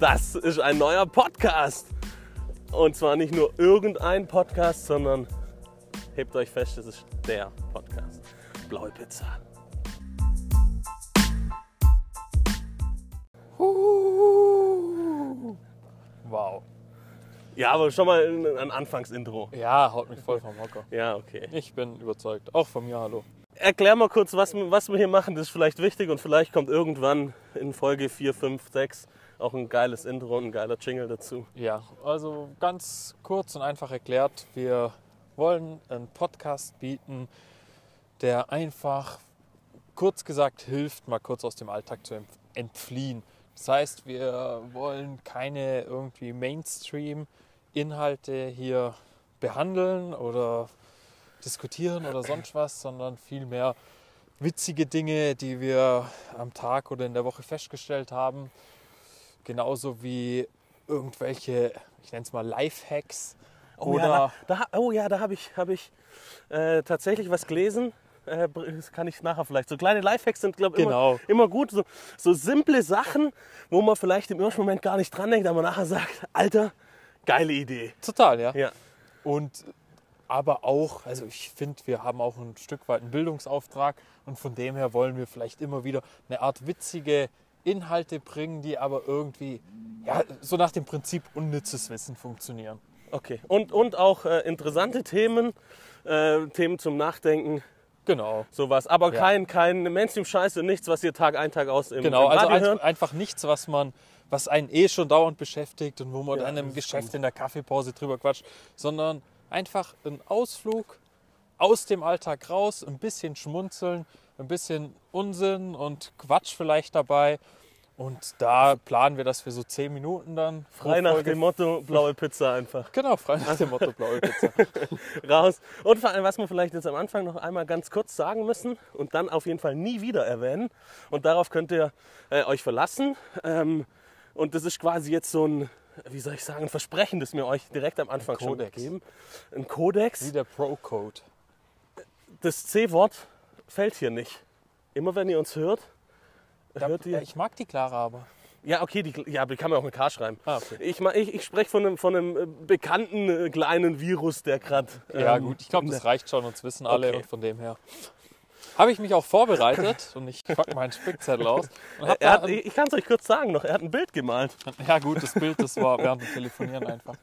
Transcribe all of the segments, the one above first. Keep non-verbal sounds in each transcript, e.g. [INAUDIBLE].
Das ist ein neuer Podcast. Und zwar nicht nur irgendein Podcast, sondern hebt euch fest, es ist der Podcast. Blaue Pizza. Wow. Ja, aber schon mal ein, Anfangsintro. Ja, haut mich voll vom Hocker. Ja, okay. Ich bin überzeugt. Auch von mir, hallo. Erklär mal kurz, was, was wir hier machen. Das ist vielleicht wichtig und vielleicht kommt irgendwann in Folge 4, 5, 6 auch ein geiles Intro und ein geiler Jingle dazu. Ja, also ganz kurz und einfach erklärt, wir wollen einen Podcast bieten, der einfach, kurz gesagt, hilft, mal kurz aus dem Alltag zu entfliehen. Das heißt, wir wollen keine irgendwie Mainstream-Inhalte hier behandeln oder diskutieren oder sonst was, sondern vielmehr witzige Dinge, die wir am Tag oder in der Woche festgestellt haben. Genauso wie irgendwelche, ich nenne es mal Lifehacks. Oh oder ja, da, oh ja, da habe ich, hab ich äh, tatsächlich was gelesen. Äh, das kann ich nachher vielleicht. So kleine Lifehacks sind, glaube ich, Genau. immer, immer gut. So, so simple Sachen, wo man vielleicht im ersten Moment gar nicht dran denkt, aber nachher sagt, Alter, geile Idee. total, ja. Ja. Und aber auch, also ich finde, wir haben auch ein Stück weit einen Bildungsauftrag und von dem her wollen wir vielleicht immer wieder eine Art witzige Inhalte bringen, die aber irgendwie ja, so nach dem Prinzip unnützes Wissen funktionieren. Okay. Und, und auch äh, interessante Themen, äh, Themen zum Nachdenken, Genau. sowas. Aber Ja. kein, kein Mainstream-Scheiße, nichts, was ihr Tag ein, Tag aus im, Genau, im also ein, einfach nichts, was man, was einen eh schon dauernd beschäftigt und wo man Ja, das ist Geschäft gut. in der Kaffeepause drüber quatscht, sondern einfach ein Ausflug aus dem Alltag raus, ein bisschen schmunzeln, ein bisschen Unsinn und Quatsch vielleicht dabei. Und da planen wir, dass wir so zehn Minuten dann Frei nach Folge- dem Motto, blaue Pizza einfach. [LAUGHS] Genau, frei nach dem Motto blaue Pizza. [LAUGHS] raus. Und vor allem, was wir vielleicht jetzt am Anfang noch einmal ganz kurz sagen müssen und dann auf jeden Fall nie wieder erwähnen. Und darauf könnt ihr äh, euch verlassen. Ähm, und das ist quasi jetzt so ein, wie soll ich sagen, ein Versprechen, das wir euch direkt am Anfang schon Kodex. geben. Ein Kodex. Wie der Pro-Code. Das C-Wort fällt hier nicht. Immer wenn ihr uns hört, Da, hört ihr. ich mag die Clara aber. Ja, okay, die, ja, die kann man auch mit K schreiben. Ah, okay. Ich, ich, ich spreche von einem, von einem äh, bekannten äh, kleinen Virus, der gerade. Ja gut, ich glaube, das reicht schon, uns wissen alle Okay. und von dem her. Habe ich mich auch vorbereitet und ich pack meinen Spickzettel aus. Hat, ein, ich kann es euch kurz sagen noch, er hat ein Bild gemalt. ja gut, das Bild, das war während dem Telefonieren einfach.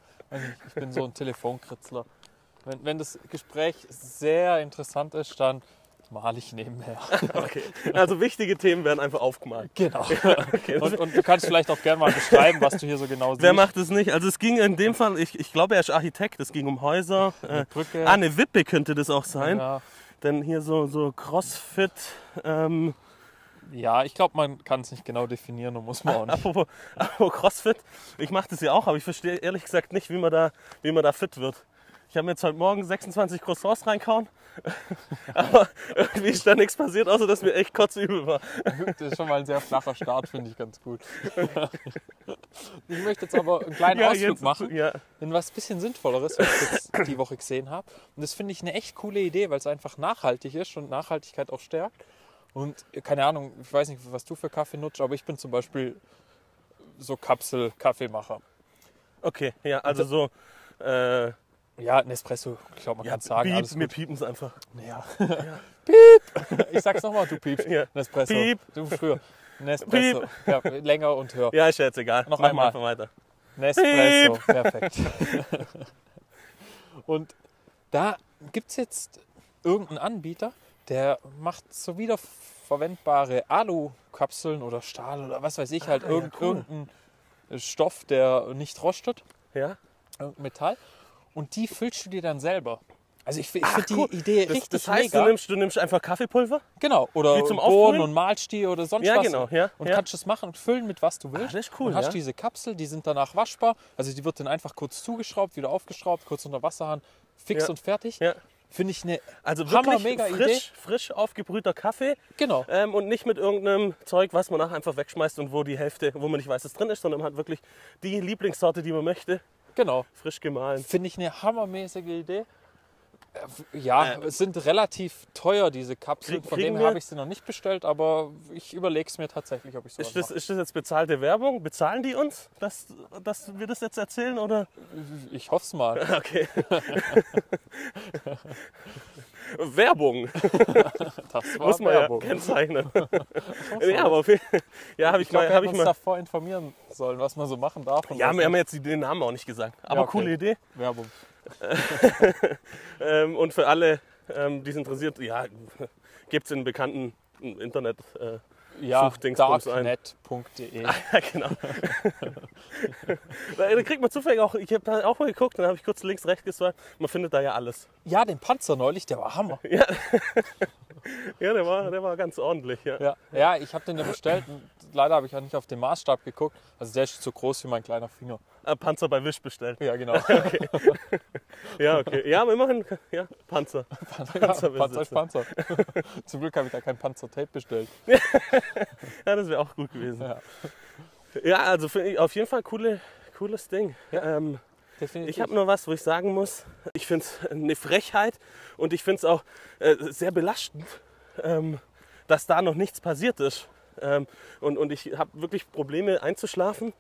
Ich bin so ein Telefonkritzler. Wenn, wenn das Gespräch sehr interessant ist, dann male ich nebenher. [LAUGHS] Okay. Also wichtige Themen werden einfach aufgemalt. Genau. [LAUGHS] Und, und du kannst vielleicht auch gerne mal beschreiben, was du hier so genau siehst. Wer macht es nicht? Also es ging in dem Fall, ich, ich glaube, er ist Architekt, es ging um Häuser. Äh, Brücke. ah, eine Wippe könnte das auch sein. Ja, Denn hier so, so Crossfit. Ähm, ja ich glaube, man kann es nicht genau definieren und muss man auch [LAUGHS] nicht. apropos, apropos Crossfit. Ich mache das ja auch, aber ich verstehe ehrlich gesagt nicht, wie man da, wie man da fit wird. Ich habe mir jetzt heute Morgen 26 Croissants reinkauen. [LAUGHS] aber irgendwie ist da nichts passiert, außer dass mir echt kotzübel war. Das ist schon mal ein sehr flacher Start, finde ich ganz gut. [LAUGHS] Ich möchte jetzt aber einen kleinen Ja, Ausflug machen Ja. in was bisschen Sinnvolleres, was ich jetzt die Woche gesehen habe. Und das finde ich eine echt coole Idee, weil es einfach nachhaltig ist und Nachhaltigkeit auch stärkt. Und keine Ahnung, ich weiß nicht, was du für Kaffee nutzt, aber ich bin zum Beispiel so Kapsel-Kaffeemacher. Okay, ja, also so. Äh, Ja, Nespresso, ich glaube, man ja, kann sagen, piep, alles wir piepen es einfach. Ja. Piep! Ich sag's nochmal, du piepst. Ja. Nespresso. Piep. Du früher. Nespresso. Ja, länger und höher. Ja, ist ja jetzt egal. Noch Mach einmal. mal weiter. Nespresso, perfekt. [LAUGHS] Und da gibt es jetzt irgendeinen Anbieter, der macht so wiederverwendbare Alu-Kapseln oder Stahl oder was weiß ich, halt Ah, ja, irgend, cool. irgendein Stoff, der nicht rostet, Ja? irgendein Metall. Und die füllst du dir dann selber. Also ich, ich Ach, finde cool. die Idee Das, richtig das heißt, mega. du nimmst, du nimmst einfach Kaffeepulver? Genau, oder Bohnen und malst die oder sonst Ja, was. genau, ja, Und ja. kannst das machen und füllen mit was du willst. das ist cool, Und hast ja. diese Kapsel, die sind danach waschbar. Also die wird dann einfach kurz zugeschraubt, wieder aufgeschraubt, kurz unter Wasserhahn, fix und fertig. Ja. Finde ich eine Also wirklich hammer-mega Idee. frisch, frisch aufgebrühter Kaffee Genau. ähm, und nicht mit irgendeinem Zeug, was man nachher einfach wegschmeißt und wo die Hälfte, wo man nicht weiß, was drin ist, sondern man hat wirklich die Lieblingssorte, die man möchte, Genau. frisch gemahlen. Finde ich eine hammermäßige Idee. Ja, Äh, es sind relativ teuer, diese Kapseln. Krieg- Von dem her habe ich sie noch nicht bestellt, aber ich überlege es mir tatsächlich, ob ich sowas Ist das, mache. ist das jetzt bezahlte Werbung? Bezahlen die uns, dass, dass wir das jetzt erzählen? Oder? Ich hoffe es mal. [LAUGHS] Okay. [LAUGHS] Werbung [LAUGHS] Das war muss man Werbung. [LAUGHS] ja kennzeichnen. ja, aber auf jeden Ja, habe ich, Ich mal. wir Hab ich uns mal davor informieren sollen, was man so machen darf. und ja, wir haben jetzt den Namen auch nicht gesagt. Aber okay. coole Idee. Werbung. [LAUGHS] Ähm, und für alle, ähm, die es interessiert, ja, gibt es in bekannten Internet. Äh, Ja, Suchdingsbums ein. darknet.de. [LAUGHS] ja, genau. [LAUGHS] da, kriegt man zufällig auch, ich habe da auch mal geguckt, dann habe ich kurz links, rechts geswiped. Man findet da ja alles. Ja, den Panzer neulich, der war Hammer. [LAUGHS] Ja, der war, der war ganz ordentlich. Ja. Ja, ja ich habe den ja bestellt. Und leider habe ich auch nicht auf den Maßstab geguckt. Also der ist so groß wie mein kleiner Finger. Äh, Panzer bei Wish bestellt. Ja, genau. Ja, okay. Ja, aber immerhin, ja, [LAUGHS] Panzer. ja, Panzer Panzer ist Panzer. [LAUGHS] Zum Glück habe ich da kein Panzertape bestellt. [LAUGHS] Ja, das wäre auch gut gewesen. Ja. Ja, also für, auf jeden Fall coole, cooles Ding. Ähm, Definitiv. ich habe nur was, wo ich sagen muss, ich finde es eine Frechheit und ich finde es auch äh, sehr belastend, ähm, dass da noch nichts passiert ist. Ähm, und, und ich habe wirklich Probleme einzuschlafen.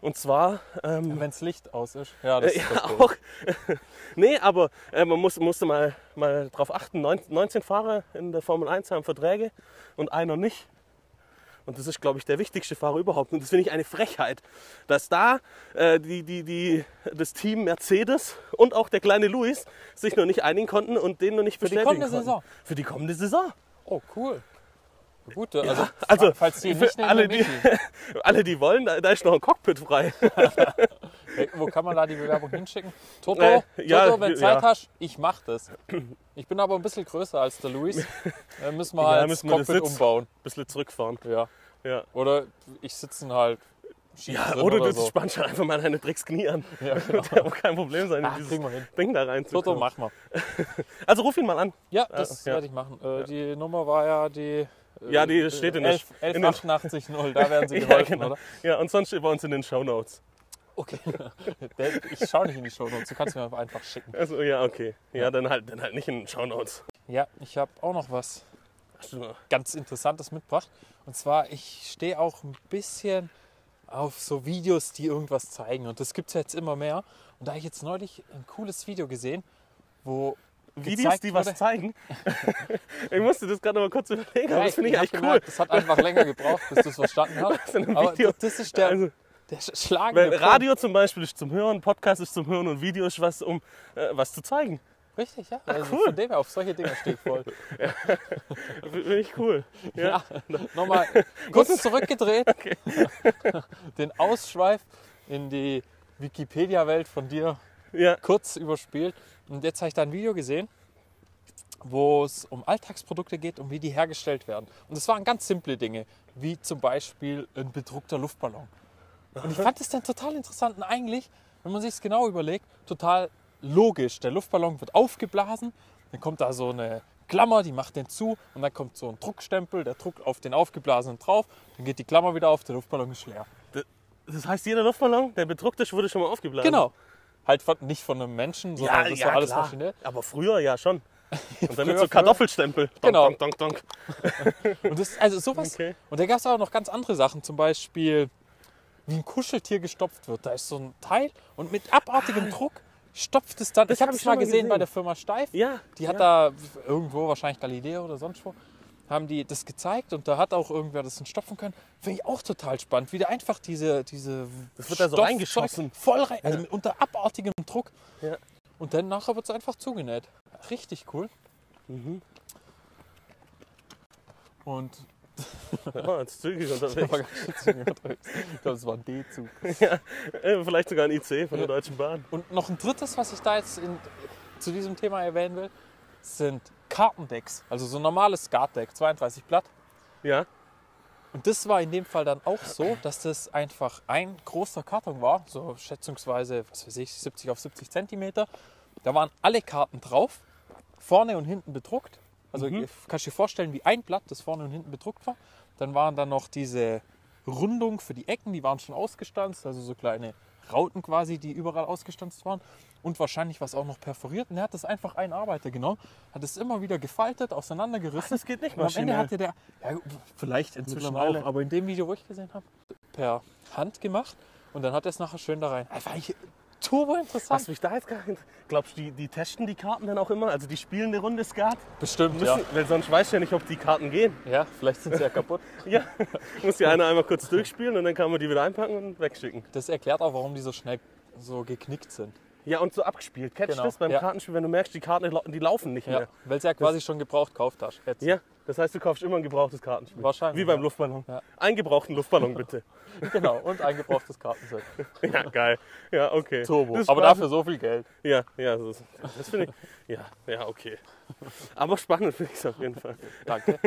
Und zwar ähm, Wenn das Licht aus ist. Ja, das Äh, ja, verstehe ich. auch. [LAUGHS] nee, aber äh, man muss, musste mal, mal drauf achten, 19, 19 Fahrer in der Formel 1 haben Verträge und einer nicht. Und das ist, glaube ich, der wichtigste Fahrer überhaupt. Und das finde ich eine Frechheit, dass da äh, die, die, die, das Team Mercedes und auch der kleine Luis sich noch nicht einigen konnten und den noch nicht Für die bestätigen kommende konnten. Saison. Für die kommende Saison. Oh, cool. Gut, also, also, falls die nicht nehmen, alle, die-. [LAUGHS] Alle, die wollen, da, da ist noch ein Cockpit frei. [LAUGHS] Wo kann man da die Bewerbung hinschicken? Toto, Äh, ja, Toto wenn ja. Zeit hast, ich mach das. Ich bin aber ein bisschen größer als der Luis. Dann [LAUGHS] müssen wir Ja, halt müssen das das Cockpit umbauen. bisschen zurückfahren. Ja. Ja. Oder ich sitze halt Ja, oder, oder du so. spannst halt einfach mal deine Drecksknie an. Ja, genau. Der wird kein Problem sein, in Ah, dieses. Ding da Toto, reinzukommen. mach mal. Also ruf ihn mal an. Ja, das ja. werde ich machen. Äh, Die Nummer war ja die. Äh, Ja, die steht in der- 11, in den- 11880, da werden sie [LAUGHS] Ja, geholfen, genau. oder? Ja, und sonst steht bei uns in den Shownotes. Okay. [LAUGHS] Der- Ich schaue nicht in die Show Notes, du kannst mir einfach schicken. Also ja, okay. Ja, Dann, halt, dann halt nicht in den Shownotes. Ja, ich habe auch noch was ganz Interessantes mitgebracht. Und zwar, ich stehe auch ein bisschen auf so Videos, die irgendwas zeigen. Und das gibt es jetzt immer mehr. Und da habe ich jetzt neulich ein cooles Video gesehen, wo Videos, die was wurde- zeigen. [LAUGHS] ich musste das gerade mal kurz überlegen, aber Ja, das finde ich hab echt cool. gemerkt, Das hat einfach länger gebraucht, bis du es verstanden hast. Aber das ist der, Also, der schlagende Punkt. Radio zum Beispiel ist zum Hören, Podcast ist zum Hören und Video ist was, um äh, was zu zeigen. Richtig, ja. Also cool. Von dem her, auf solche Dinge stehe ich voll. [LAUGHS] Finde ich cool. Ja. Ja, nochmal kurz zurückgedreht. [LAUGHS] Den Ausschweif in die Wikipedia-Welt von dir ja. kurz überspielt. Und jetzt habe ich da ein Video gesehen, wo es um Alltagsprodukte geht und wie die hergestellt werden. Und das waren ganz simple Dinge, wie zum Beispiel ein bedruckter Luftballon. Und ich fand das dann total interessant und eigentlich, wenn man sich es genau überlegt, total logisch. Der Luftballon wird aufgeblasen, dann kommt da so eine Klammer, die macht den zu und dann kommt so ein Druckstempel, der druckt auf den aufgeblasenen drauf, dann geht die Klammer wieder auf, der Luftballon ist leer. Das heißt, jeder Luftballon, der bedruckt ist, wurde schon mal aufgeblasen. Genau. Halt von, nicht von einem Menschen, sondern Ja, das ja, war alles klar. maschinell. Aber früher ja schon. Und dann mit so Kartoffelstempel. Donk, Genau. Donk, donk, donk. Und das, also sowas. Okay. Und da gab es auch noch ganz andere Sachen, zum Beispiel wie ein Kuscheltier gestopft wird. Da ist so ein Teil und mit abartigem Druck stopft es dann. Das ich habe hab es mal mal gesehen, bei gesehen. der Firma Steif. Ja. Die hat ja. da irgendwo, wahrscheinlich Galileo oder sonst wo, haben die das gezeigt und da hat auch irgendwer das stopfen können. Finde ich auch total spannend, wie der einfach diese, diese Das wird da so reingeschossen. Voll rein, also unter abartigem Druck. Ja. Und dann nachher wird es einfach zugenäht. Richtig cool. Mhm. Und [LAUGHS] Oh, jetzt zügig [LAUGHS] ich unterwegs. glaube, das war ein D-Zug. [LAUGHS] Äh, Vielleicht sogar ein IC von der Deutschen Bahn. Und noch ein drittes, was ich da jetzt in, zu diesem Thema erwähnen will, sind Kartendecks. Also so ein normales Skatdeck, 32 Blatt. Ja. Und das war in dem Fall dann auch so, dass das einfach ein großer Karton war, so schätzungsweise, was weiß ich, 70 auf 70 Zentimeter. Da waren alle Karten drauf, vorne und hinten bedruckt. Also Mhm. kannst dir vorstellen, wie ein Blatt, das vorne und hinten bedruckt war. Dann waren da noch diese Rundung für die Ecken, die waren schon ausgestanzt, also so kleine Rauten quasi, die überall ausgestanzt waren. Und wahrscheinlich was auch noch perforiert. Und er hat das einfach einen Arbeiter genommen, hat es immer wieder gefaltet, auseinandergerissen. Das geht nicht Und am Ende maschinell. hatte der, ja, vielleicht inzwischen auch, aber in dem Video, wo ich gesehen habe, per Hand gemacht. Und dann hat er es nachher schön da rein. Einfach turbo interessant. Was mich da jetzt gar nicht. Glaubst du, die, die testen die Karten dann auch immer? Also die spielen eine Runde Skat? Bestimmt, Müssen, Weil sonst weißt du ja nicht, ob die Karten gehen. ja. Ja, vielleicht sind sie ja kaputt. [LAUGHS] Ja, muss die eine einmal kurz durchspielen und dann kann man die wieder einpacken und wegschicken. Das erklärt auch, warum die so schnell so geknickt sind. Ja, und so abgespielt. Kennst du Genau, das beim ja. Kartenspiel, wenn du merkst, die Karten die laufen nicht Ja, mehr? weil sie ja quasi schon gebraucht gekauft hast. Jetzt. Ja, das heißt, du kaufst immer ein gebrauchtes Kartenspiel. Wahrscheinlich, Wie beim ja. Luftballon. Ja. Einen gebrauchten Luftballon bitte. [LAUGHS] Genau, und ein gebrauchtes Kartenset. [LAUGHS] ja, geil. Ja, okay. Turbo. Das Aber dafür so viel Geld. Ja, ja, das, das finde ich. Ja, ja, okay. Aber spannend finde ich es auf jeden Fall. [LAUGHS] Danke.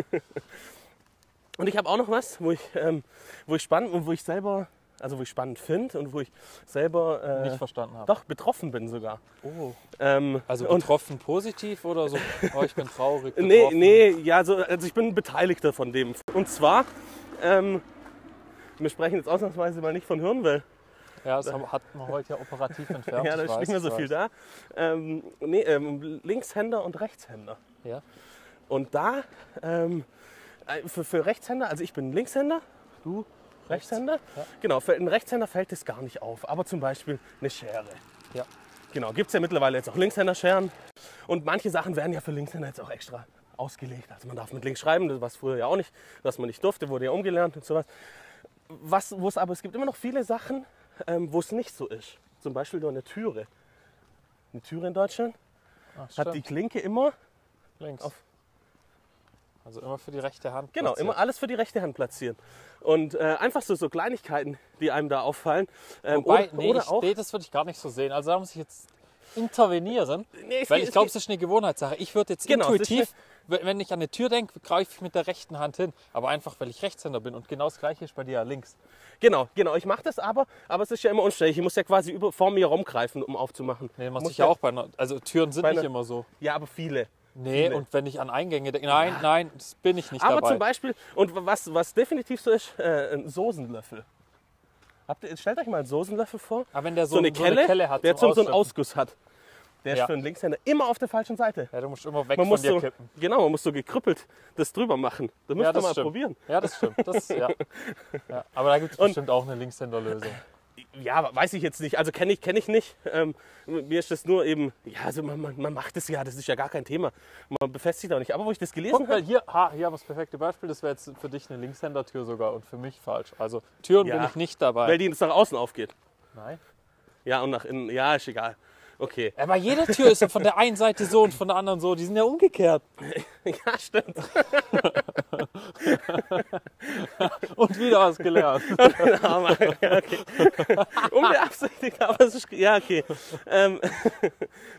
Und ich habe auch noch was, wo ich, ähm, wo ich spannend und wo ich selber, also wo ich spannend finde und wo ich selber äh, Nicht verstanden habe. doch betroffen bin sogar. Oh. Ähm, Also betroffen positiv oder so, oh, ich bin traurig. [LAUGHS] nee, betroffen? nee, ja, so, also ich bin Beteiligter von dem. Und zwar, ähm, wir sprechen jetzt ausnahmsweise mal nicht von Hirnwell. Ja, das hat man heute ja operativ entfernt. [LAUGHS] Ja, da ist nicht mehr so viel da. Ähm, nee, ähm, Linkshänder und Rechtshänder. Ja. Und da, ähm, äh, für, für Rechtshänder, also ich bin Linkshänder, du Rechtshänder. Ja. Genau, für einen Rechtshänder fällt das gar nicht auf. Aber zum Beispiel eine Schere. Ja. Genau, gibt es ja mittlerweile jetzt auch Linkshänder-Scheren. Und manche Sachen werden ja für Linkshänder jetzt auch extra ausgelegt. Also man darf mit links schreiben, das was früher ja auch nicht, was man nicht durfte, wurde ja umgelernt und sowas. Was, wo es aber, es gibt immer noch viele Sachen, ähm, wo es nicht so ist. Zum Beispiel nur eine Türe. Eine Türe in Deutschland Ach, hat die. Klinke immer links. auf- Also immer für die rechte Hand. Genau, immer alles für die rechte Hand platzieren. Und äh, einfach so, so Kleinigkeiten, die einem da auffallen. Ähm, Wobei, oder nee, oder ich, auch. nee, das würde ich gar nicht so sehen. Also da muss ich jetzt intervenieren. Nee, Weil geht- ich glaube, es ist eine Gewohnheitssache. Ich würde jetzt Genau, intuitiv, wenn ich an eine Tür denke, greife ich mit der rechten Hand hin. Aber einfach, weil ich Rechtshänder bin. Und genau das Gleiche ist bei dir ja links. Genau, genau. Ich mache das aber, aber es ist ja immer umständlich. Ich muss ja quasi über, vor mir rumgreifen, um aufzumachen. Nee, macht Muss sich ja auch bei einer, Also Türen sind nicht einer- immer so. Ja, aber viele. Nee, Viele. und wenn ich an Eingänge denke, nein, nein, das bin ich nicht aber dabei. zum Beispiel, und was, was definitiv so ist, äh, ein Soßenlöffel. Habt ihr, stellt euch mal einen Soßenlöffel vor. Aber wenn der so, So, eine, Kelle, hat, der zum so, so einen. Ausguss hat. Der Ja. ist für einen Linkshänder immer auf der falschen Seite. Ja, du musst immer weg Man von dir so, kippen. genau, man muss so gekrüppelt das drüber machen. Das müsst Ja, ihr mal stimmt. probieren. Ja, das stimmt. Das, ja. [LAUGHS] Ja, aber da gibt es bestimmt auch eine Linkshänderlösung. Ja, weiß ich jetzt nicht. Also kenne ich, kenn ich nicht. Ähm, mir ist das nur eben, ja, also man, man, man macht es ja, das ist ja gar kein Thema. Man befestigt auch nicht. Aber wo ich das gelesen Guck mal, habe, hier, ha, hier haben wir das perfekte Beispiel. Das wäre jetzt für dich eine Linkshändertür sogar und für mich falsch. Also Türen Ja, bin ich nicht dabei. weil die jetzt nach außen aufgeht. Nein. Ja, und nach innen, ja, ist egal. Okay. Aber jede Tür ist ja von der einen Seite so und von der anderen so. Die sind ja umgekehrt. [LAUGHS] Ja, stimmt. [LAUGHS] Und wieder was gelernt. [LAUGHS] Ja, okay. Unbeabsichtigt, aber es ist, ja, okay. Ähm,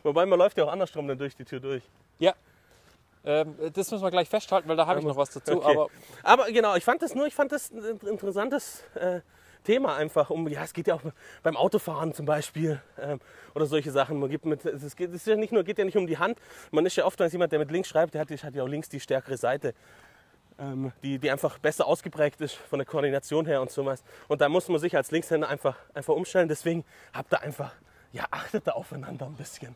wobei, man läuft ja auch andersrum dann durch die Tür durch. ja. Ähm, das müssen wir gleich festhalten, weil da habe ich noch was dazu. Okay. Aber Aber genau, ich fand das nur, ich fand das ein interessantes äh, Thema einfach. Um, ja, es geht ja auch beim Autofahren zum Beispiel ähm, oder solche Sachen. Man gibt mit, es geht, es ist ja nicht nur, geht ja nicht um die Hand. Man ist ja oft als jemand, der mit links schreibt, der hat, hat ja auch links die stärkere Seite. Ähm, die, die einfach besser ausgeprägt ist von der Koordination her und sowas. Und da muss man sich als Linkshänder einfach, einfach umstellen. Deswegen habt ihr einfach, ja, achtet da aufeinander ein bisschen.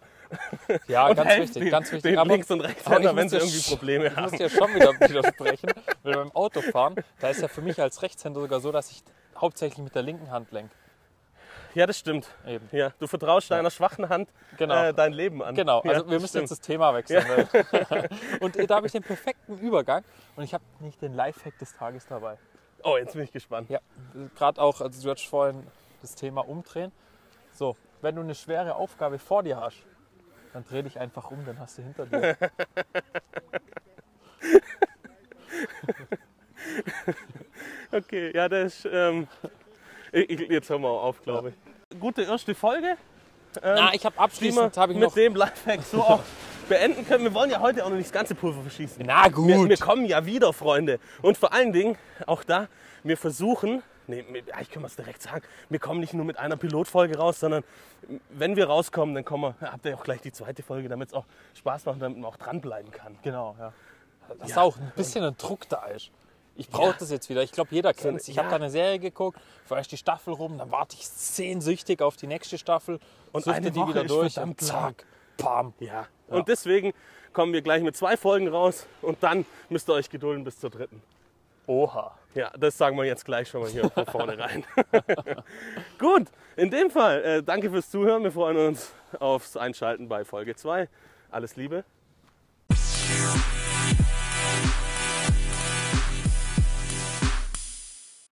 ja, [LAUGHS] ganz wichtig, den, ganz wichtig. Aber, Links- und ich wenn sie irgendwie Probleme ich haben. muss dir schon wieder widersprechen, weil beim Autofahren, da ist ja für mich als Rechtshänder sogar so, dass ich hauptsächlich mit der linken Hand lenke. Ja, das stimmt. Eben. Ja, du vertraust deiner schwachen Hand Genau. äh, dein Leben an. Genau, ja, also wir das müssen stimmt. jetzt das Thema wechseln. Weil [LAUGHS] und äh, da habe ich den perfekten Übergang und ich habe nicht den Lifehack des Tages dabei. Oh, jetzt bin ich gespannt. Ja, gerade auch, also du hast vorhin das Thema umdrehen. So, wenn du eine schwere Aufgabe vor dir hast, dann dreh dich einfach um, dann hast du hinter dir. [LAUGHS] [LAUGHS] Okay, ja, das ist. Ähm, ich, ich- jetzt hören wir auch auf, glaube ich. Gute erste Folge. Ähm, Na, ich habe abschließend habe ich mit noch. dem Lifehack so auch beenden können. Wir wollen ja heute auch noch nicht das ganze Pulver verschießen. Na gut. Wir, wir kommen ja wieder, Freunde. Und vor allen Dingen, auch da, wir versuchen, nee, können wir es direkt sagen, wir kommen nicht nur mit einer Pilotfolge raus, sondern wenn wir rauskommen, dann kommen wir, habt ihr auch gleich die zweite Folge, damit es auch Spaß macht, damit man auch dranbleiben kann. Genau, ja. Dass Ja. auch ein bisschen ein Druck da ist. Ich brauche Ja. das jetzt wieder. Ich glaube, jeder kennt es. Ich habe ja. da eine Serie geguckt, vorher ist die Staffel rum, dann warte ich sehnsüchtig auf die nächste Staffel Und suchte eine die Woche wieder durch und zack, pam. Ja. Und deswegen kommen wir gleich mit zwei Folgen raus und dann müsst ihr euch gedulden bis zur dritten. Oha. Ja, das sagen wir jetzt gleich schon mal hier von vorne rein. [LAUGHS] Gut, in dem Fall, äh, danke fürs Zuhören. Wir freuen uns aufs Einschalten bei Folge 2. Alles Liebe,